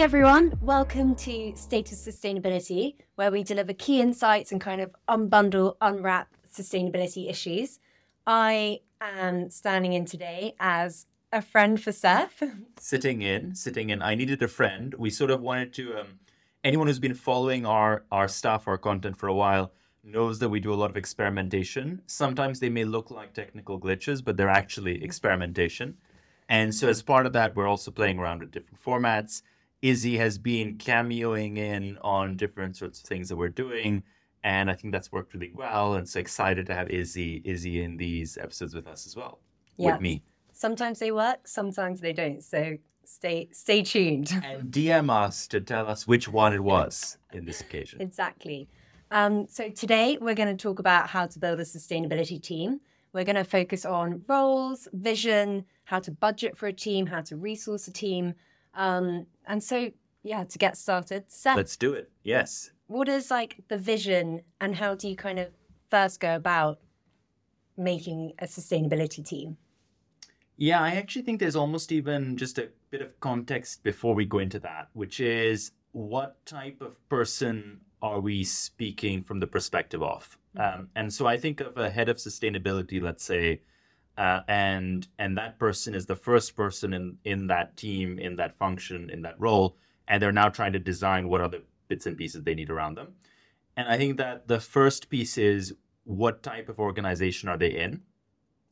Everyone, welcome to Status Sustainability, where we deliver key insights and kind of unbundle, unwrap sustainability issues. I am standing in today as a friend for Seth. Sitting in, sitting in. I needed a friend. We sort of wanted to. Um, anyone who's been following our our stuff, our content for a while, knows that we do a lot of experimentation. Sometimes they may look like technical glitches, but they're actually experimentation. And so, as part of that, we're also playing around with different formats. Izzy has been cameoing in on different sorts of things that we're doing. And I think that's worked really well. And so excited to have Izzy, Izzy in these episodes with us as well. Yeah. With me. Sometimes they work, sometimes they don't. So stay stay tuned. And DM us to tell us which one it was in this occasion. Exactly. Um, so today we're going to talk about how to build a sustainability team. We're going to focus on roles, vision, how to budget for a team, how to resource a team. Um, and so, yeah, to get started, Seth, Let's do it. Yes. what is like the vision and how do you kind of first go about making a sustainability team? Yeah, I actually think there's almost even just a bit of context before we go into that, which is what type of person are we speaking from the perspective of? Um, and so I think of a head of sustainability, let's say, uh, and and that person is the first person in in that team, in that function, in that role, and they're now trying to design what other bits and pieces they need around them. And I think that the first piece is what type of organization are they in,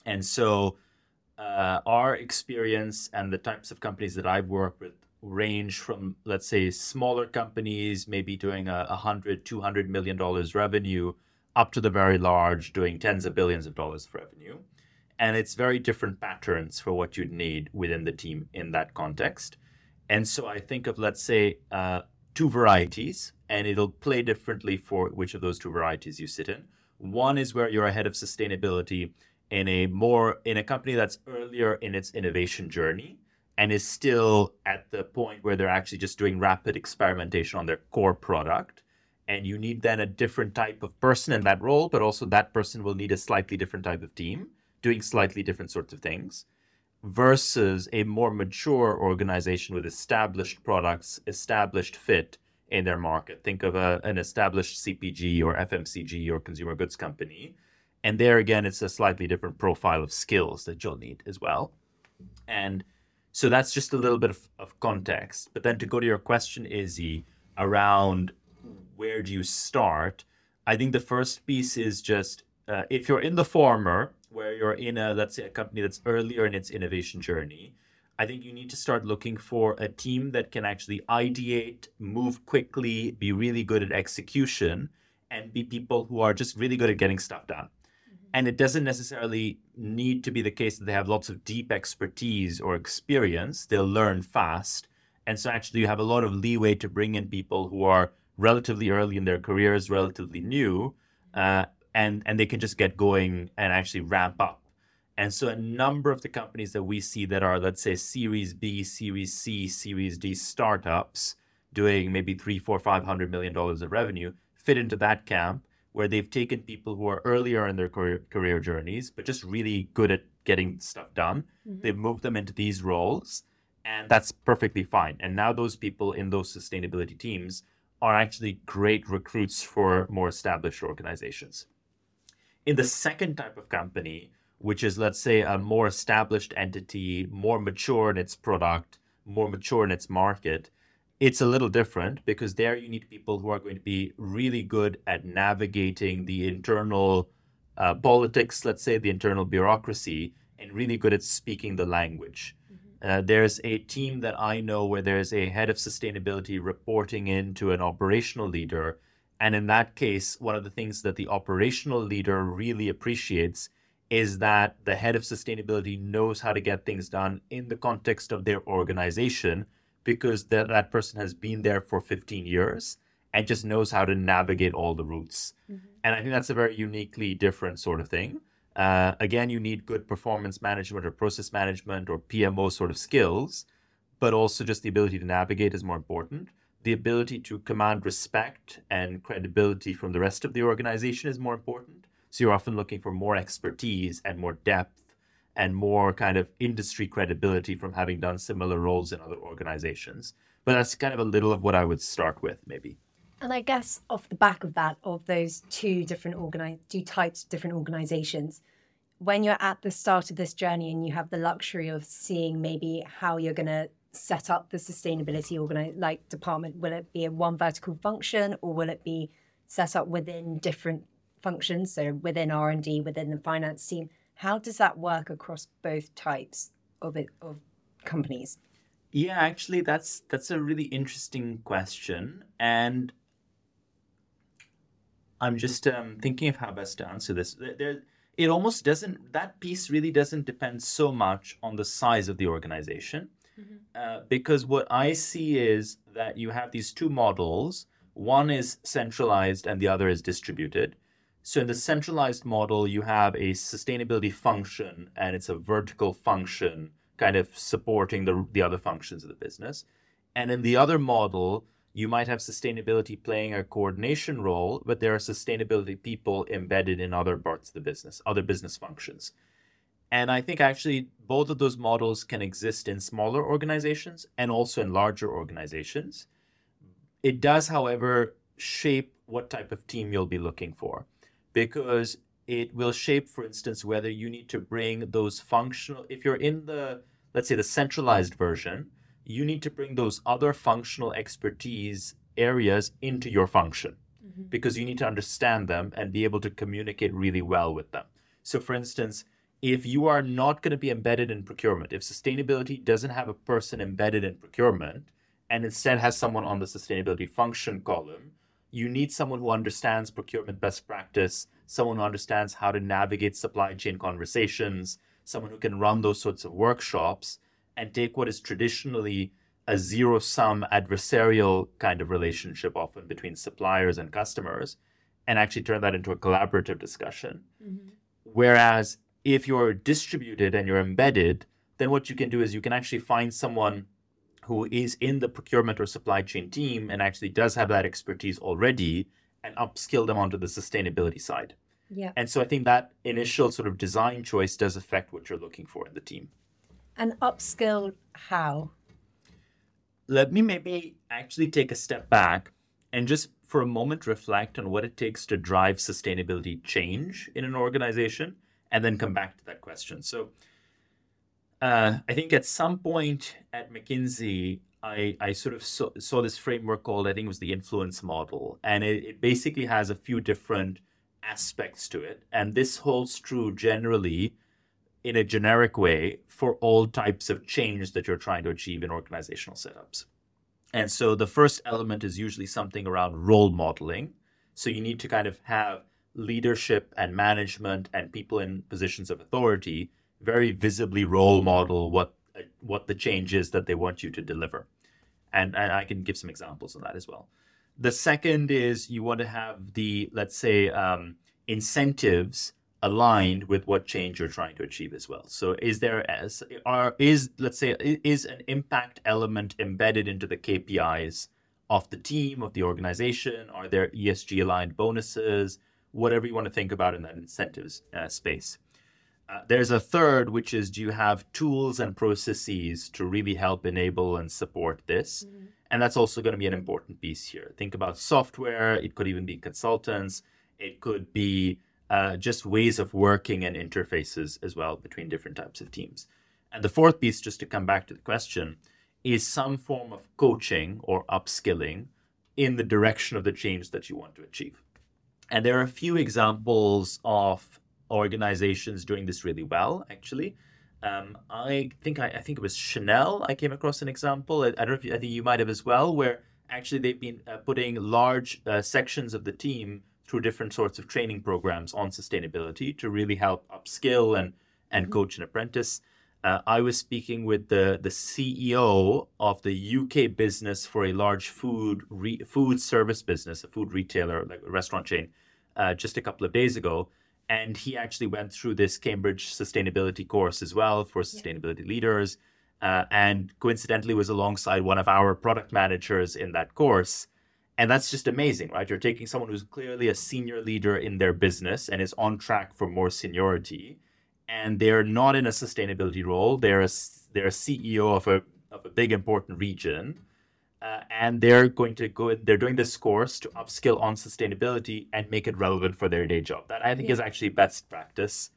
and so uh, our experience and the types of companies that I've worked with range from, let's say, smaller companies, maybe doing a, a hundred, two hundred million dollars revenue, up to the very large, doing tens of billions of dollars of revenue. And it's very different patterns for what you'd need within the team in that context. And so I think of, let's say, uh, two varieties, and it'll play differently for which of those two varieties you sit in. One is where you're ahead of sustainability in a more in a company that's earlier in its innovation journey and is still at the point where they're actually just doing rapid experimentation on their core product and you need then a different type of person in that role but also that person will need a slightly different type of team doing slightly different sorts of things versus a more mature organization with established products established fit in their market think of a, an established cpg or fmcg or consumer goods company and there again, it's a slightly different profile of skills that you'll need as well. And so that's just a little bit of, of context. But then to go to your question, Izzy, around where do you start? I think the first piece is just uh, if you're in the former, where you're in a, let's say, a company that's earlier in its innovation journey, I think you need to start looking for a team that can actually ideate, move quickly, be really good at execution, and be people who are just really good at getting stuff done. And it doesn't necessarily need to be the case that they have lots of deep expertise or experience. They'll learn fast. And so, actually, you have a lot of leeway to bring in people who are relatively early in their careers, relatively new, uh, and, and they can just get going and actually ramp up. And so, a number of the companies that we see that are, let's say, Series B, Series C, Series D startups doing maybe three, four, five hundred million dollars of revenue fit into that camp where they've taken people who are earlier in their career, career journeys, but just really good at getting stuff done. Mhm. They've moved them into these roles, and that's perfectly fine. And now those people in those sustainability teams are actually great recruits for more established organizations. In the second type of company, which is, let's say, a more established entity, more mature in its product, more mature in its market, it's a little different because there you need people who are going to be really good at navigating the internal uh, politics, let's say the internal bureaucracy, and really good at speaking the language. Uh, there's a team that I know where there's a head of sustainability reporting into an operational leader. And in that case, one of the things that the operational leader really appreciates is that the head of sustainability knows how to get things done in the context of their organization because that, that person has been there for 15 years and just knows how to navigate all the routes. And I think that's a very uniquely different sort of thing. Uh, again, you need good performance management or process management or PMO sort of skills, but also just the ability to navigate is more important. The ability to command respect and credibility from the rest of the organization is more important. So you're often looking for more expertise and more depth and more kind of industry credibility from having done similar roles in other organizations. But that's kind of a little of what I would start with, maybe. And I guess off the back of that, of those two different organi- two types of different organizations, when you're at the start of this journey and you have the luxury of seeing maybe how you're going to set up the sustainability organi- like department, will it be a one vertical function or will it be set up within different functions, so within R and D, within the finance team? How does that work across both types of it, of companies? Yeah, actually, that's that's a really interesting question, and I'm just um, thinking of how best to answer this. There, it almost doesn't. That piece really doesn't depend so much on the size of the organization, mm-hmm. uh, because what I see is that you have these two models. One is centralized, and the other is distributed. So in the centralized model, you have a sustainability function, and it's a vertical function kind of supporting the, the other functions of the business. And in the other model, you might have sustainability playing a coordination role, but there are sustainability people embedded in other parts of the business, other business functions. And I think actually both of those models can exist in smaller organizations and also in larger organizations. It does, however, shape what type of team you'll be looking for because it will shape, for instance, whether you need to bring those functional, if you're in the, let's say, the centralized version, you need to bring those other functional expertise areas into your function mm-hmm. because you need to understand them and be able to communicate really well with them. So, for instance, if you are not going to be embedded in procurement, if sustainability doesn't have a person embedded in procurement and instead has someone on the sustainability function column, you need someone who understands procurement best practice, someone who understands how to navigate supply chain conversations, someone who can run those sorts of workshops and take what is traditionally a zero sum adversarial kind of relationship, often between suppliers and customers, and actually turn that into a collaborative discussion. Mm-hmm. Whereas if you're distributed and you're embedded, then what you can do is you can actually find someone who is in the procurement or supply chain team and actually does have that expertise already and upskill them onto the sustainability side. Yeah. And so I think that initial sort of design choice does affect what you're looking for in the team. And upskill how? Let me maybe actually take a step back and just for a moment reflect on what it takes to drive sustainability change in an organization and then come back to that question. So uh, I think at some point at McKinsey, I, I sort of saw, saw, this framework called, I think it was the influence model. And it, it basically has a few different aspects to it. And this holds true generally in a generic way for all types of change that you're trying to achieve in organizational setups. And so the first element is usually something around role modeling. So you need to kind of have leadership and management and people in positions of authority very visibly role model what what the change is that they want you to deliver. And, and I can give some examples of that as well. The second is you want to have the, let's say, um, incentives aligned with what change you're trying to achieve as well. So is there as are is let's say is an impact element embedded into the KPIs of the team of the organization? Are there ESG aligned bonuses? Whatever you want to think about in that incentives uh, space. Uh, there's a third, which is do you have tools and processes to really help enable and support this? Mm-hmm. And that's also going to be an important piece here. Think about software, it could even be consultants, it could be uh, just ways of working and interfaces as well between different types of teams. And the fourth piece, just to come back to the question, is some form of coaching or upskilling in the direction of the change that you want to achieve. And there are a few examples of organizations doing this really well, actually. Um, I think I, I, think it was Chanel. I came across an example. I, I don't know if you, I think you might have as well, where actually they've been uh, putting large uh, sections of the team through different sorts of training programs on sustainability to really help upskill and and mm-hmm. coach an apprentice. Uh, I was speaking with the the CEO of the UK business for a large food re, food service business, a food retailer, like a restaurant chain, uh, just a couple of days ago and he actually went through this Cambridge sustainability course as well for sustainability yeah. leaders. Uh, and coincidentally was alongside one of our product managers in that course. And that's just amazing, right? You're taking someone who's clearly a senior leader in their business and is on track for more seniority. And they're not in a sustainability role. They're a, they're a CEO of a, of a big important region. Uh, and they're going to go, they're doing this course to upskill on sustainability and make it relevant for their day job. That I think yeah. is actually best practice.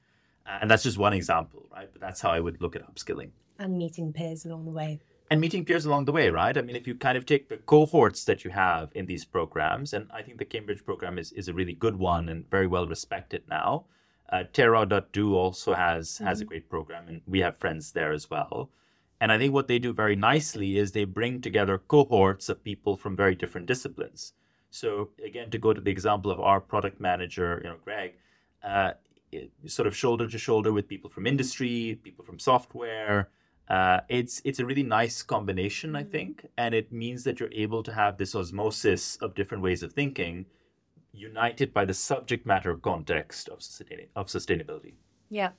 Uh, and that's just one example, right? But that's how I would look at upskilling. And meeting peers along the way. And meeting peers along the way, right? I mean, if you kind of take the cohorts that you have in these programs, and I think the Cambridge program is, is a really good one and very well respected now. Uh, Terra.do also has mm-hmm. has a mm-hmm. great program, and we have friends there as well. And I think what they do very nicely is they bring together cohorts of people from very different disciplines. So again, to go to the example of our product manager, you know, Greg, uh, sort of shoulder to shoulder with people from industry, people from software. Uh, it's it's a really nice combination, I mm-hmm. think, and it means that you're able to have this osmosis of different ways of thinking, united by the subject matter context of sustain- of sustainability. Yeah,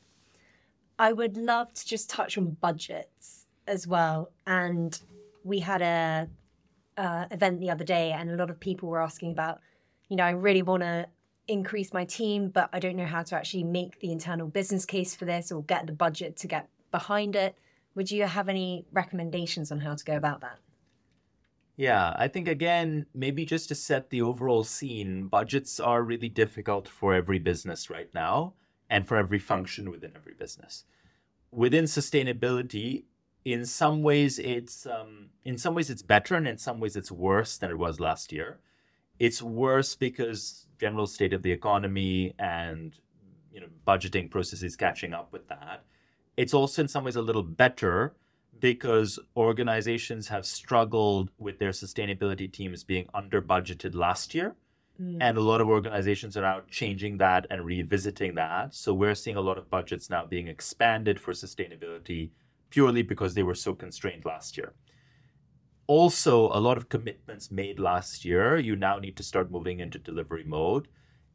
I would love to just touch on budgets as well. And we had a uh, event the other day, and a lot of people were asking about, you know, I really want to increase my team, but I don't know how to actually make the internal business case for this or get the budget to get behind it. Would you have any recommendations on how to go about that? Yeah, I think again, maybe just to set the overall scene, budgets are really difficult for every business right now and for every function within every business. Within sustainability, in some ways it's um, in some ways it's better and in some ways it's worse than it was last year it's worse because general state of the economy and you know budgeting processes catching up with that it's also in some ways a little better because organizations have struggled with their sustainability teams being under budgeted last year mm. and a lot of organizations are now changing that and revisiting that so we're seeing a lot of budgets now being expanded for sustainability purely because they were so constrained last year. Also, a lot of commitments made last year, you now need to start moving into delivery mode.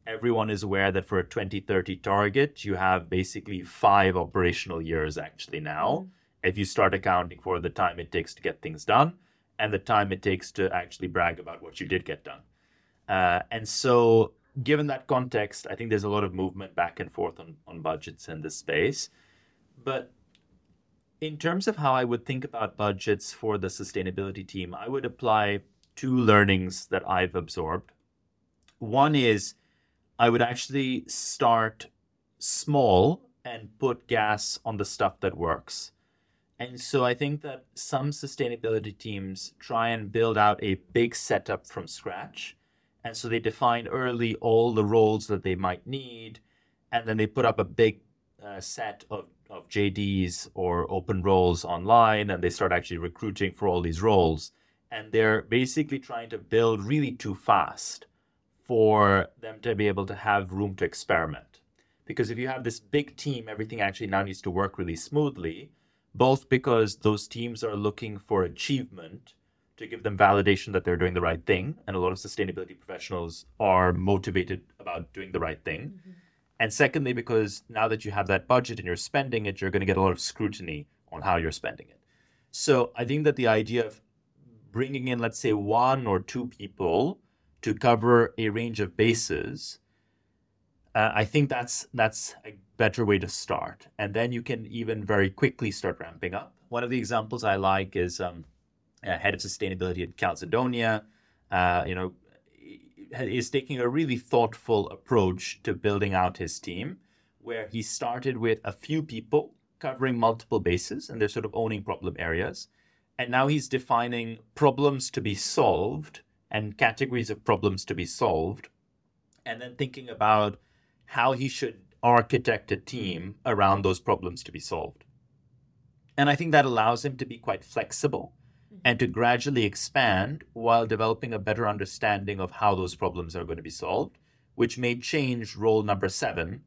Everyone is aware that for a 2030 target, you have basically five operational years actually now. Mm. If you start accounting for the time it takes to get things done and the time it takes to actually brag about what you did get done. Uh, and so, given that context, I think there's a lot of movement back and forth on, on budgets in this space. But in terms of how I would think about budgets for the sustainability team, I would apply two learnings that I've absorbed. One is I would actually start small and put gas on the stuff that works. And so I think that some sustainability teams try and build out a big setup from scratch. And so they define early all the roles that they might need. And then they put up a big uh, set of of JDs or open roles online and they start actually recruiting for all these roles. And they're basically trying to build really too fast for them to be able to have room to experiment. Because if you have this big team, everything actually now needs to work really smoothly, both because those teams are looking for achievement to give them validation that they're doing the right thing. And a lot of sustainability professionals are motivated about doing the right thing. Mm-hmm and secondly, because now that you have that budget and you're spending it, you're going to get a lot of scrutiny on how you're spending it. So I think that the idea of bringing in, let's say, one or two people to cover a range of bases, uh, I think that's that's a better way to start. And then you can even very quickly start ramping up. One of the examples I like is um, head of sustainability at Calzedonia. Uh, you know, is taking a really thoughtful approach to building out his team, where he started with a few people covering multiple bases and they're sort of owning problem areas. And now he's defining problems to be solved and categories of problems to be solved, and then thinking about how he should architect a team around those problems to be solved. And I think that allows him to be quite flexible and to gradually expand while developing a better understanding of how those problems are going to be solved, which may change role number seven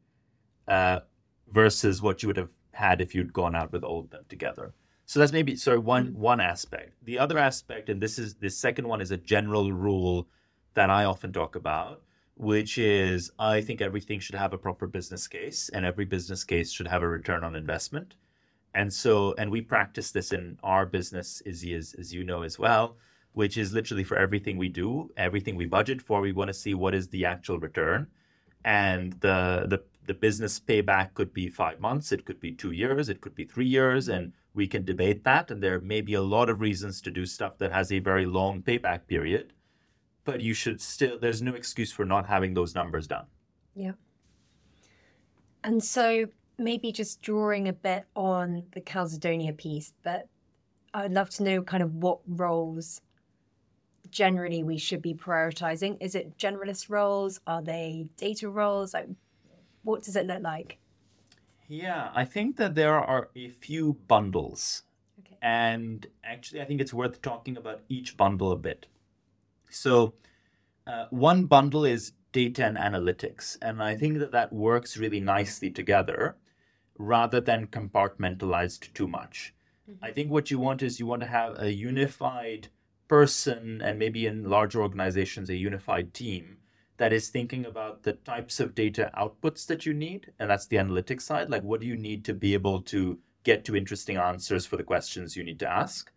uh, versus what you would have had if you'd gone out with all of them together. So that's maybe sorry one mm-hmm. one aspect. The other aspect, and this is the second one, is a general rule that I often talk about, which is I think everything should have a proper business case, and every business case should have a return on investment. And so, and we practice this in our business, Izzy, as, as you know as well, which is literally for everything we do, everything we budget for, we want to see what is the actual return. And the, the the business payback could be five months, it could be two years, it could be three years, and we can debate that. And there may be a lot of reasons to do stuff that has a very long payback period, but you should still, there's no excuse for not having those numbers done. Yeah. And so maybe just drawing a bit on the Calzedonia piece, but I'd love to know kind of what roles generally we should be prioritizing. Is it generalist roles? Are they data roles? Like, what does it look like? Yeah, I think that there are a few bundles. Okay. And actually, I think it's worth talking about each bundle a bit. So, uh, one bundle is data and analytics. And I think that that works really nicely together rather than compartmentalized too much. Mm-hmm. I think what you want is you want to have a unified person and maybe in larger organizations, a unified team that is thinking about the types of data outputs that you need. And that's the analytics side. Like, what do you need to be able to get to interesting answers for the questions you need to ask?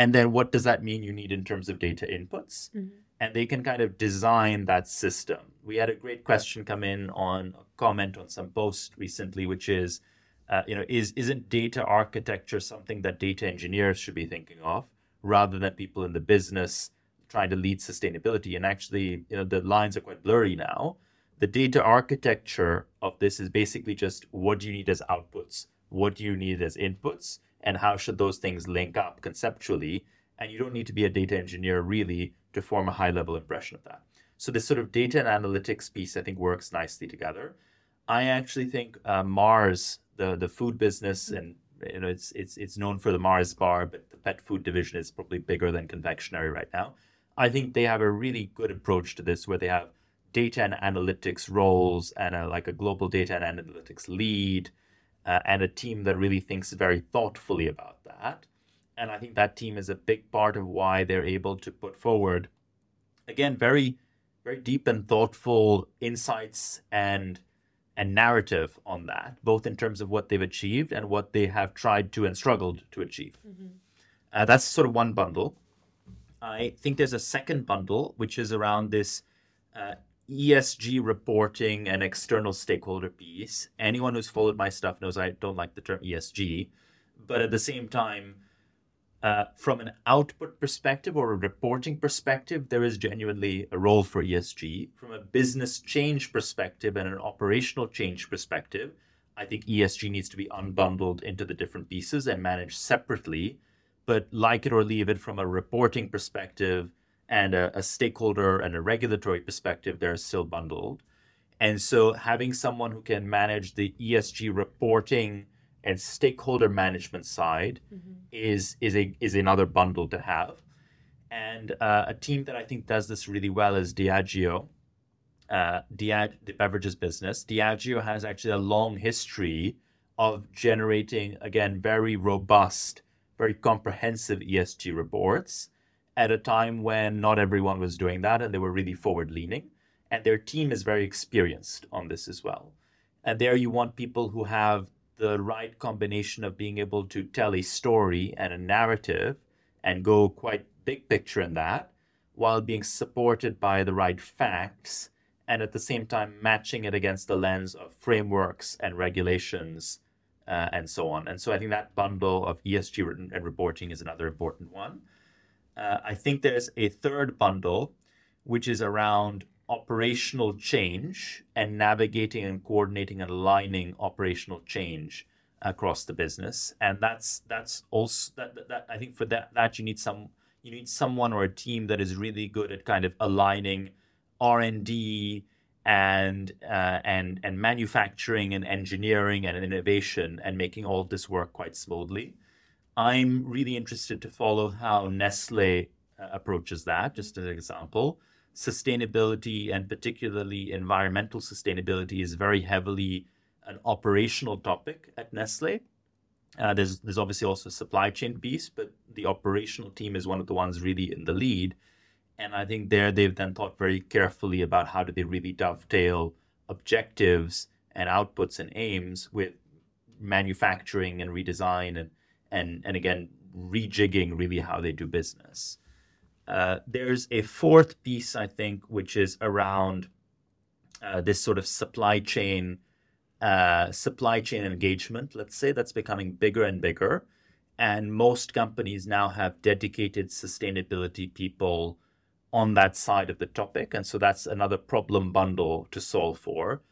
And then what does that mean you need in terms of data inputs? Mm-hmm. And they can kind of design that system. We had a great question come in on a comment on some post recently, which is, uh, you know, is isn't data architecture something that data engineers should be thinking of rather than people in the business trying to lead sustainability. And actually, you know, the lines are quite blurry now. The data architecture of this is basically just what do you need as outputs? What do you need as inputs? And how should those things link up conceptually? And you don't need to be a data engineer really to form a high level impression of that. So this sort of data and analytics piece, I think, works nicely together. I actually think uh, Mars, the the food business, and you know, it's it's it's known for the Mars bar, but the pet food division is probably bigger than confectionery right now. I think they have a really good approach to this where they have data and analytics roles and a, like a global data and analytics lead uh, and a team that really thinks very thoughtfully about that. And I think that team is a big part of why they're able to put forward, again, very, very deep and thoughtful insights and and narrative on that, both in terms of what they've achieved and what they have tried to and struggled to achieve. Mm-hmm. Uh, that's sort of one bundle. I think there's a second bundle, which is around this uh, ESG reporting and external stakeholder piece. Anyone who's followed my stuff knows I don't like the term ESG, but at the same time, uh, from an output perspective or a reporting perspective, there is genuinely a role for ESG. From a business change perspective and an operational change perspective, I think ESG needs to be unbundled into the different pieces and managed separately but like it or leave it from a reporting perspective and a, a stakeholder and a regulatory perspective, they're still bundled. And so having someone who can manage the ESG reporting and stakeholder management side mm-hmm. is is a is another bundle to have. And uh, a team that I think does this really well is Diageo, uh, Diag- the beverages business. Diageo has actually a long history of generating again very robust very comprehensive ESG reports at a time when not everyone was doing that and they were really forward leaning. And their team is very experienced on this as well. And there you want people who have the right combination of being able to tell a story and a narrative and go quite big picture in that while being supported by the right facts and at the same time matching it against the lens of frameworks and regulations uh, and so on. And so I think that bundle of ESG and reporting is another important one. Uh, I think there's a third bundle, which is around operational change and navigating and coordinating and aligning operational change across the business. And that's that's also that, that, that I think for that that you need some you need someone or a team that is really good at kind of aligning R and D and uh, and and manufacturing and engineering and innovation and making all of this work quite smoothly. I'm really interested to follow how Nestle uh, approaches that. Just as an example, sustainability and particularly environmental sustainability is very heavily an operational topic at Nestle. Uh, there's there's obviously also a supply chain piece, but the operational team is one of the ones really in the lead and I think there they've then thought very carefully about how do they really dovetail objectives and outputs and aims with manufacturing and redesign and and and again rejigging really how they do business. Uh, there's a fourth piece I think which is around uh, this sort of supply chain uh, supply chain engagement, let's say, that's becoming bigger and bigger. And most companies now have dedicated sustainability people on that side of the topic. And so that's another problem bundle to solve for.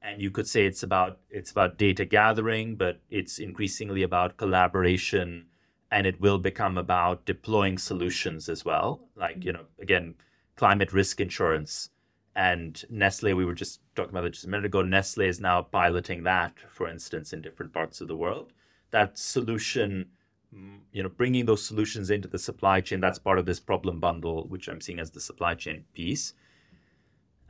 And you could say it's about it's about data gathering, but it's increasingly about collaboration and it will become about deploying solutions as well. Like, you know, again, climate risk insurance and Nestle, we were just talking about it just a minute ago. Nestle is now piloting that, for instance, in different parts of the world. That solution, you know, bringing those solutions into the supply chain, that's part of this problem bundle, which I'm seeing as the supply chain piece.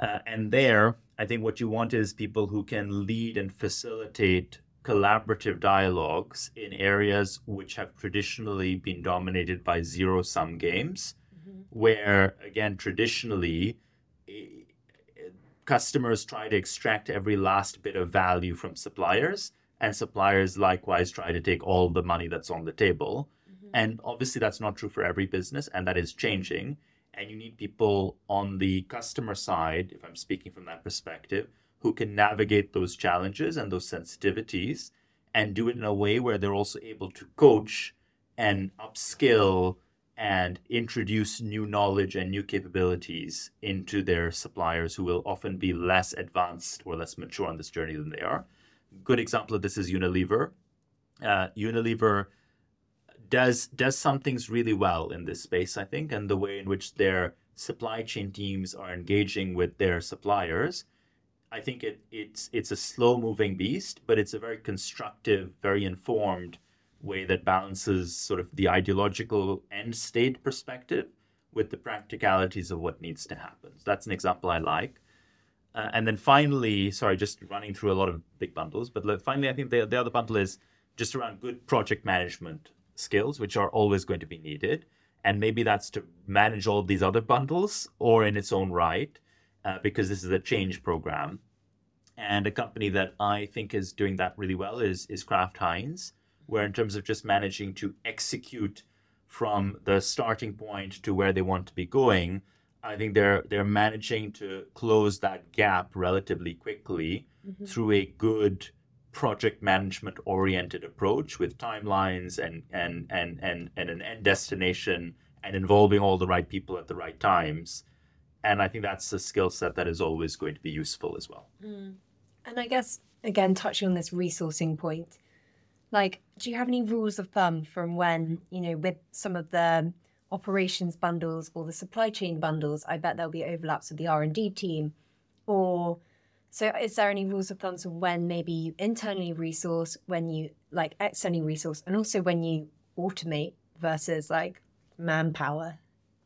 Uh, and there, I think what you want is people who can lead and facilitate collaborative dialogues in areas which have traditionally been dominated by zero sum games, mm-hmm. where, again, traditionally, customers try to extract every last bit of value from suppliers, and suppliers likewise try to take all the money that's on the table. Mm-hmm. And obviously, that's not true for every business, and that is changing. And you need people on the customer side, if I'm speaking from that perspective, who can navigate those challenges and those sensitivities and do it in a way where they're also able to coach and upskill and introduce new knowledge and new capabilities into their suppliers who will often be less advanced or less mature on this journey than they are. Good example of this is Unilever. Uh, Unilever does does some things really well in this space, I think, and the way in which their supply chain teams are engaging with their suppliers. I think it, it's it's a slow moving beast, but it's a very constructive, very informed way that balances sort of the ideological end state perspective with the practicalities of what needs to happen. So that's an example I like. Uh, and then finally, sorry, just running through a lot of big bundles, but finally, I think the, the other bundle is just around good project management skills, which are always going to be needed. And maybe that's to manage all these other bundles or in its own right, uh, because this is a change program. And a company that I think is doing that really well is, is Kraft Heinz where in terms of just managing to execute from the starting point to where they want to be going, I think they're they're managing to close that gap relatively quickly mm-hmm. through a good project management oriented approach with timelines and and and and and an end destination and involving all the right people at the right times. And I think that's a skill set that is always going to be useful as well. Mm. And I guess again touching on this resourcing point, like, do you have any rules of thumb from when, you know, with some of the operations bundles or the supply chain bundles, I bet there'll be overlaps with the R&D team or so is there any rules of thumb of when maybe you internally resource, when you like externally resource, and also when you automate versus like manpower?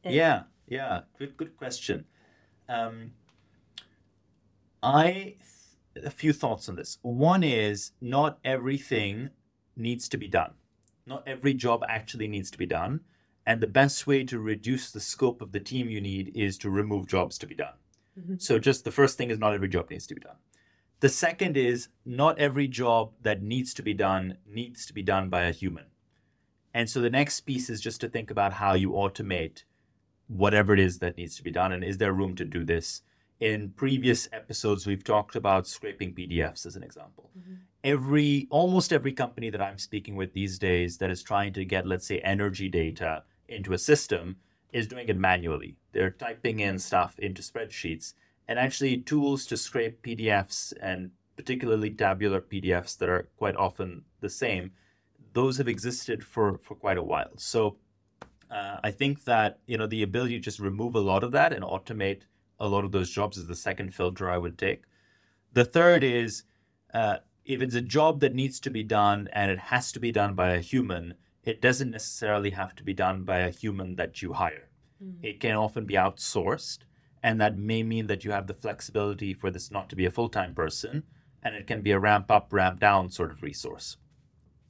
Yeah, yeah, good, good question. Um, I a few thoughts on this. One is not everything needs to be done. Not every job actually needs to be done. And the best way to reduce the scope of the team you need is to remove jobs to be done. Mm-hmm. So, just the first thing is not every job needs to be done. The second is not every job that needs to be done needs to be done by a human. And so, the next piece is just to think about how you automate whatever it is that needs to be done. And is there room to do this? In previous episodes, we've talked about scraping PDFs as an example. Mm-hmm every almost every company that I'm speaking with these days that is trying to get, let's say, energy data into a system is doing it manually. They're typing in stuff into spreadsheets and actually tools to scrape PDFs and particularly tabular PDFs that are quite often the same. Those have existed for, for quite a while. So uh, I think that you know the ability to just remove a lot of that and automate a lot of those jobs is the second filter I would take. The third is uh, if it's a job that needs to be done and it has to be done by a human, it doesn't necessarily have to be done by a human that you hire. Mm. It can often be outsourced, and that may mean that you have the flexibility for this not to be a full time person, and it can be a ramp up, ramp down sort of resource.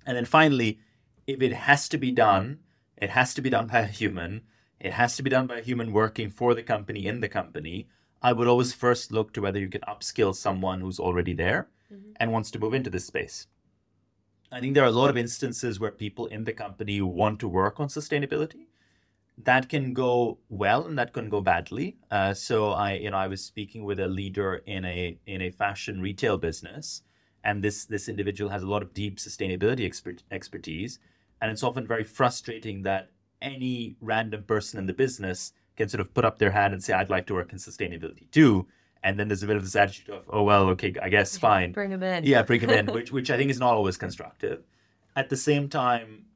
And then finally, if it has to be done, it has to be done by a human, it has to be done by a human working for the company in the company. I would always first look to whether you can upskill someone who's already there mm-hmm. and wants to move into this space. I think there are a lot of instances where people in the company want to work on sustainability. That can go well and that can go badly. Uh, so I, you know, I was speaking with a leader in a in a fashion retail business, and this this individual has a lot of deep sustainability expert, expertise, and it's often very frustrating that any random person in the business can sort of put up their hand and say, "I'd like to work in sustainability too." And then there's a bit of this attitude of, "Oh well, okay, I guess fine." Bring them in. Yeah, bring them in, which which I think is not always constructive. At the same time,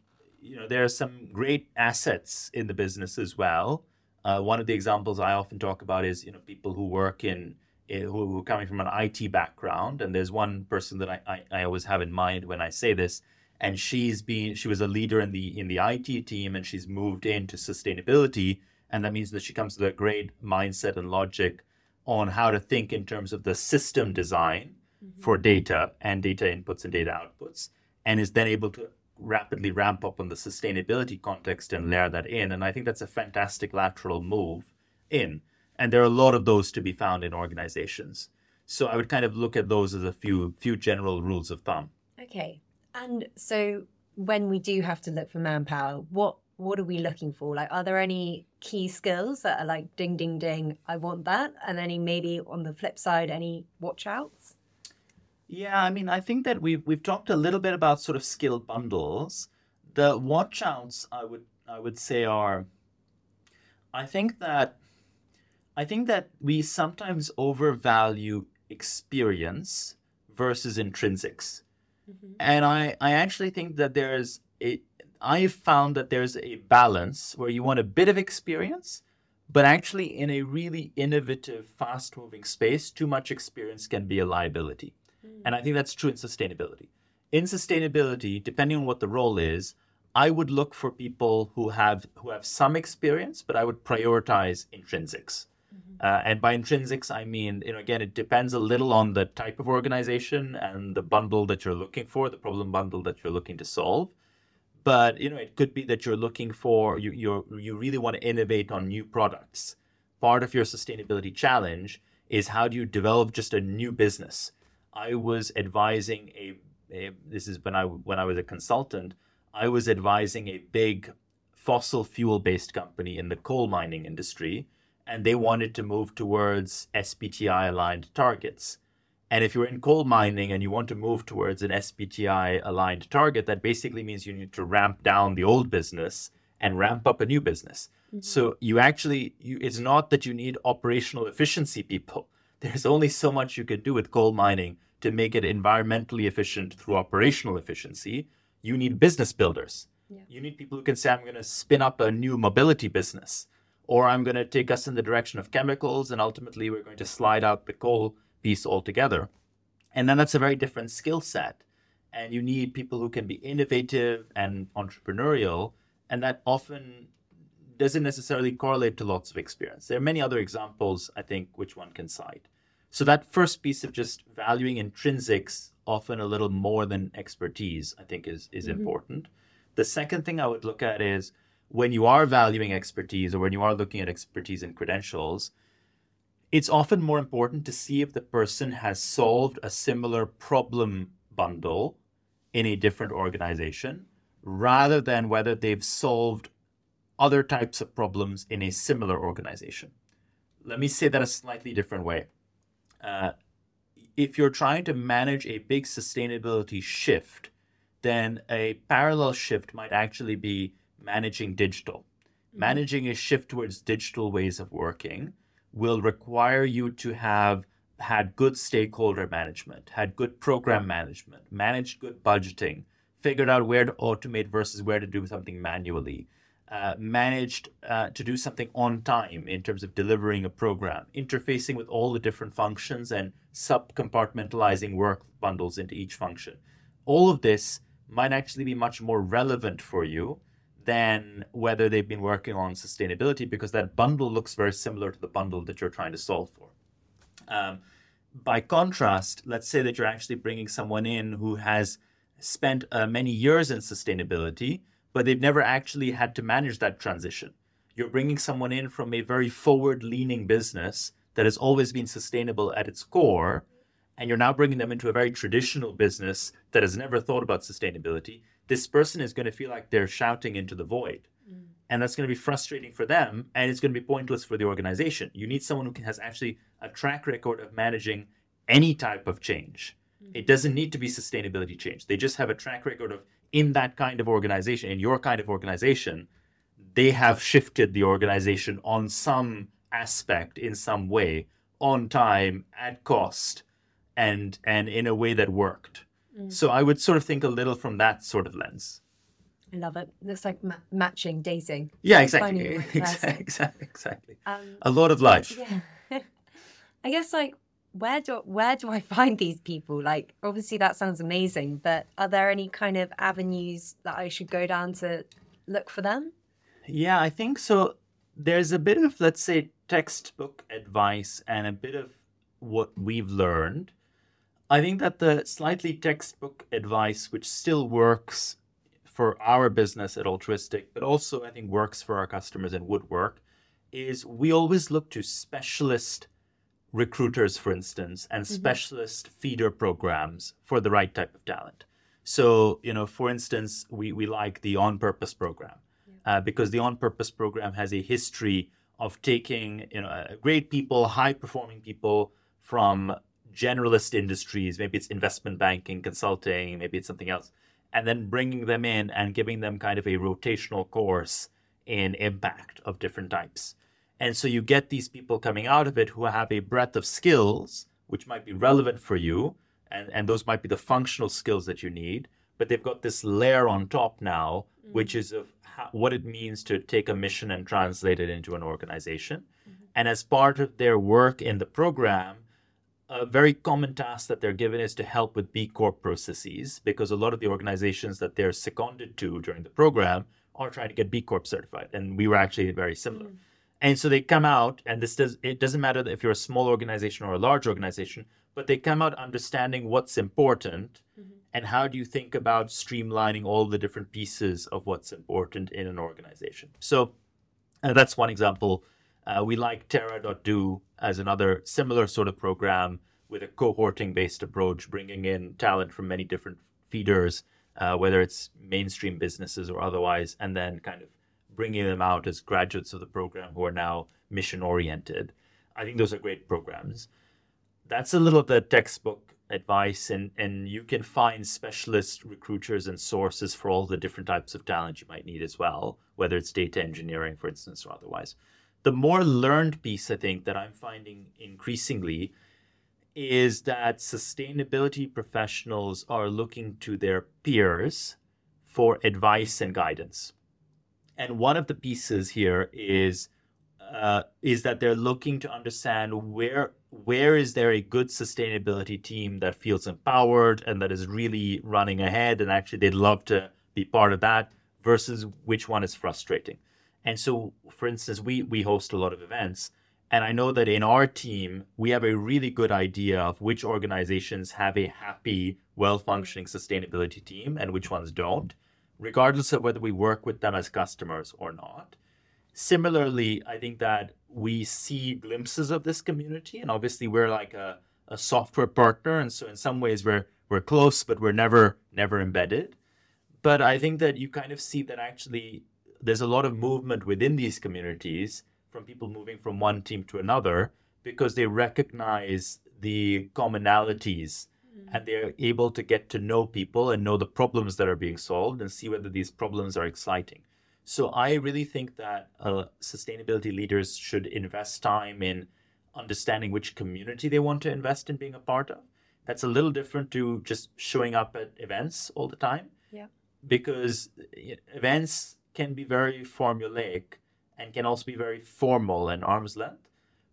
you know, there are some great assets in the business as well. Uh, one of the examples I often talk about is you know people who work in eh, who, who are coming from an IT background, and there's one person that I, I, I always have in mind when I say this, and she's been she was a leader in the in the IT team, and she's moved into sustainability, and that means that she comes with a great mindset and logic on how to think in terms of the system design mm-hmm. for data and data inputs and data outputs, and is then able to rapidly ramp up on the sustainability context and layer that in. And I think that's a fantastic lateral move in. And there are a lot of those to be found in organizations. So I would kind of look at those as a few few general rules of thumb. Okay. And so when we do have to look for manpower, what what are we looking for? Like are there any key skills that are like ding ding ding, I want that? And any maybe on the flip side, any watch outs? Yeah, I mean, I think that we've we've talked a little bit about sort of skill bundles. The watchouts, I would I would say are. I think that, I think that we sometimes overvalue experience versus intrinsics, mm-hmm. and I I actually think that there's a I've found that there's a balance where you want a bit of experience, but actually in a really innovative, fast moving space, too much experience can be a liability. And I think that's true in sustainability. In sustainability, depending on what the role is, I would look for people who have who have some experience, but I would prioritize intrinsics. Mm-hmm. Uh, and by intrinsics, I mean, you know, again, it depends a little on the type of organization and the bundle that you're looking for, the problem bundle that you're looking to solve. But you know, it could be that you're looking for you you you really want to innovate on new products. Part of your sustainability challenge is how do you develop just a new business I was advising a, a, this is when I when I was a consultant, I was advising a big fossil fuel based company in the coal mining industry, and they wanted to move towards SBTI aligned targets. And if you're in coal mining and you want to move towards an SBTI aligned target, that basically means you need to ramp down the old business and ramp up a new business. Mm-hmm. So you actually, you, it's not that you need operational efficiency people. There's only so much you can do with coal mining to make it environmentally efficient through operational efficiency, you need business builders. Yeah. You need people who can say, I'm going to spin up a new mobility business, or I'm going to take us in the direction of chemicals, and ultimately we're going to slide out the coal piece altogether. And then that's a very different skill set. And you need people who can be innovative and entrepreneurial, and that often doesn't necessarily correlate to lots of experience. There are many other examples, I think, which one can cite. So that first piece of just valuing intrinsics, often a little more than expertise, I think is is mm-hmm. important. The second thing I would look at is when you are valuing expertise or when you are looking at expertise and credentials, it's often more important to see if the person has solved a similar problem bundle in a different organization rather than whether they've solved other types of problems in a similar organization. Let me say that a slightly different way. Uh, if you're trying to manage a big sustainability shift, then a parallel shift might actually be managing digital. Mm-hmm. Managing a shift towards digital ways of working will require you to have had good stakeholder management, had good program management, managed good budgeting, figured out where to automate versus where to do something manually, uh, managed uh, to do something on time in terms of delivering a program, interfacing with all the different functions and sub compartmentalizing work bundles into each function. All of this might actually be much more relevant for you than whether they've been working on sustainability because that bundle looks very similar to the bundle that you're trying to solve for. Um, by contrast, let's say that you're actually bringing someone in who has spent uh, many years in sustainability but they've never actually had to manage that transition. You're bringing someone in from a very forward leaning business that has always been sustainable at its core, and you're now bringing them into a very traditional business that has never thought about sustainability. This person is going to feel like they're shouting into the void. Mm. And that's going to be frustrating for them, and it's going to be pointless for the organization. You need someone who has actually a track record of managing any type of change It doesn't need to be sustainability change. They just have a track record of in that kind of organization, in your kind of organization, they have shifted the organization on some aspect in some way, on time, at cost, and and in a way that worked. Mm. So I would sort of think a little from that sort of lens. I love it. Looks like ma- matching, dating. Yeah, exactly. exactly, exactly, exactly. Um, a lot of life. Yeah. I guess like where do where do I find these people? Like, obviously that sounds amazing, but are there any kind of avenues that I should go down to look for them? Yeah, I think so. There's a bit of let's say textbook advice and a bit of what we've learned. I think that the slightly textbook advice, which still works for our business at Altruistiq, but also I think works for our customers and would work, is we always look to specialist recruiters, for instance, and mm-hmm. specialist feeder programs for the right type of talent. So, you know, for instance, we, we like the on purpose program yeah. uh, because the on purpose program has a history of taking, you know, great people, high performing people from generalist industries, maybe it's investment banking, consulting, maybe it's something else, and then bringing them in and giving them kind of a rotational course in impact of different types. And so you get these people coming out of it who have a breadth of skills, which might be relevant for you. And, and those might be the functional skills that you need. But they've got this layer on top now, mm-hmm. which is of how, what it means to take a mission and translate it into an organization. Mm-hmm. And as part of their work in the program, a very common task that they're given is to help with B Corp processes because a lot of the organizations that they're seconded to during the program are trying to get B Corp certified. And we were actually very similar. Mm-hmm. And so they come out, and this does it doesn't matter if you're a small organization or a large organization, but they come out understanding what's important mm-hmm. and how do you think about streamlining all the different pieces of what's important in an organization. So uh, that's one example. Uh, we like Terra.do as another similar sort of program with a cohorting based approach, bringing in talent from many different feeders, uh, whether it's mainstream businesses or otherwise, and then kind of bringing them out as graduates of the program who are now mission oriented. I think those are great programs. That's a little of the textbook advice, and, and you can find specialist recruiters and sources for all the different types of talent you might need as well, whether it's data engineering, for instance, or otherwise. The more learned piece, I think, that I'm finding increasingly is that sustainability professionals are looking to their peers for advice and guidance. And one of the pieces here is uh, is that they're looking to understand where where is there a good sustainability team that feels empowered and that is really running ahead and actually they'd love to be part of that versus which one is frustrating. And so, for instance, we we host a lot of events, and I know that in our team we have a really good idea of which organizations have a happy, well functioning sustainability team and which ones don't regardless of whether we work with them as customers or not. Similarly, I think that we see glimpses of this community, and obviously we're like a, a software partner, and so in some ways we're we're close, but we're never never embedded. But I think that you kind of see that actually there's a lot of movement within these communities from people moving from one team to another because they recognize the commonalities mm. and they're able to get to know people and know the problems that are being solved and see whether these problems are exciting. So I really think that uh, sustainability leaders should invest time in understanding which community they want to invest in being a part of. That's a little different to just showing up at events all the time. Yeah. Because events can be very formulaic and can also be very formal and arm's length.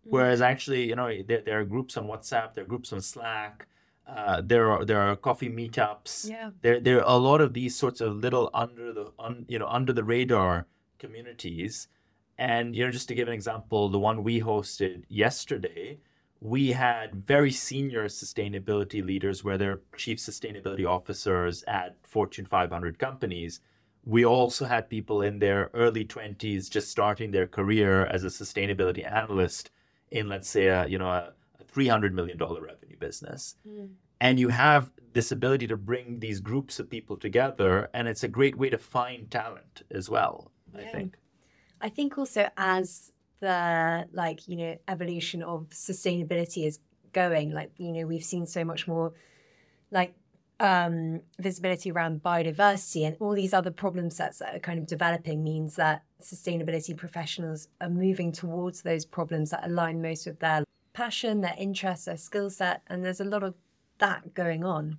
Mm. Whereas actually, you know, there, there are groups on WhatsApp, there are groups on Slack, uh, there are there are coffee meetups. Yeah. There there are a lot of these sorts of little under the un, you know under the radar communities, and you know just to give an example, the one we hosted yesterday, we had very senior sustainability leaders, where they're chief sustainability officers at Fortune 500 companies. We also had people in their early 20s just starting their career as a sustainability analyst in, let's say, a, you know, a, $300 million revenue business. Mm. And you have this ability to bring these groups of people together, and it's a great way to find talent as well, yeah. I think. I think also as the like, you know, evolution of sustainability is going, like, you know, we've seen so much more like um, visibility around biodiversity and all these other problem sets that are kind of developing means that sustainability professionals are moving towards those problems that align most with their passion, their interests, their skill set. And there's a lot of that going on.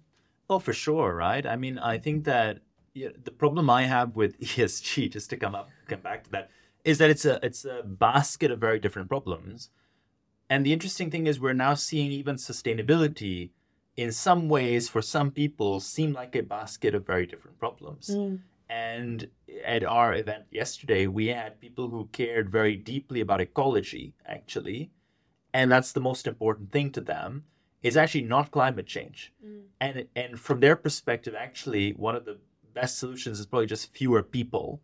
Oh, for sure, right? I mean, I think that yeah, the problem I have with ESG, just to come up, come back to that, is that it's a it's a basket of very different problems. And the interesting thing is we're now seeing even sustainability in some ways for some people seem like a basket of very different problems. Mm. And at our event yesterday, we had people who cared very deeply about ecology, actually. And that's the most important thing to them is actually not climate change. Mm. And and from their perspective, actually, one of the best solutions is probably just fewer people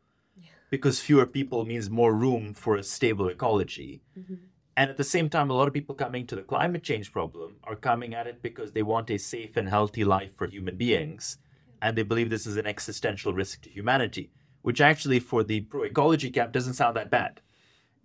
because fewer people means more room for a stable ecology. Mm-hmm. And at the same time, a lot of people coming to the climate change problem are coming at it because they want a safe and healthy life for human beings. And they believe this is an existential risk to humanity, which actually, for the pro ecology camp, doesn't sound that bad.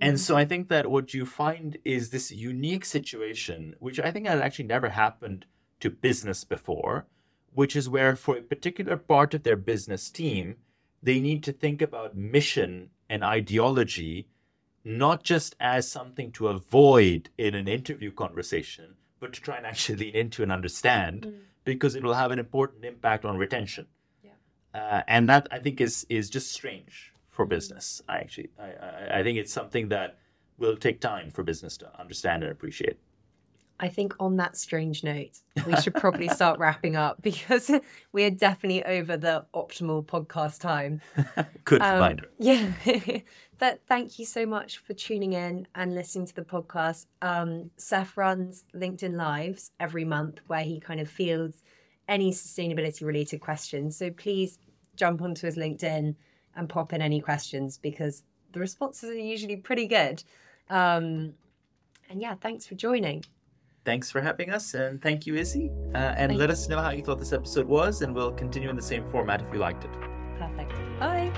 And mm-hmm. so I think that what you find is this unique situation, which I think has actually never happened to business before, which is where, for a particular part of their business team, they need to think about mission and ideology not just as something to avoid in an interview conversation, but to try and actually lean into and understand mm. because it will have an important impact on retention. Yeah. Uh, and that I think is is just strange for mm. business. I actually I, I, I think it's something that will take time for business to understand and appreciate. I think on that strange note, we should probably start wrapping up because we are definitely over the optimal podcast time. Good um, reminder. Yeah. but thank you so much for tuning in and listening to the podcast. Um, Seth runs LinkedIn Lives every month where he kind of fields any sustainability related questions. So please jump onto his LinkedIn and pop in any questions because the responses are usually pretty good. Um, and yeah, thanks for joining thanks for having us, and thank you, Izzy. Uh, and thank let us know how you thought this episode was, and we'll continue in the same format if you liked it. Perfect. Bye.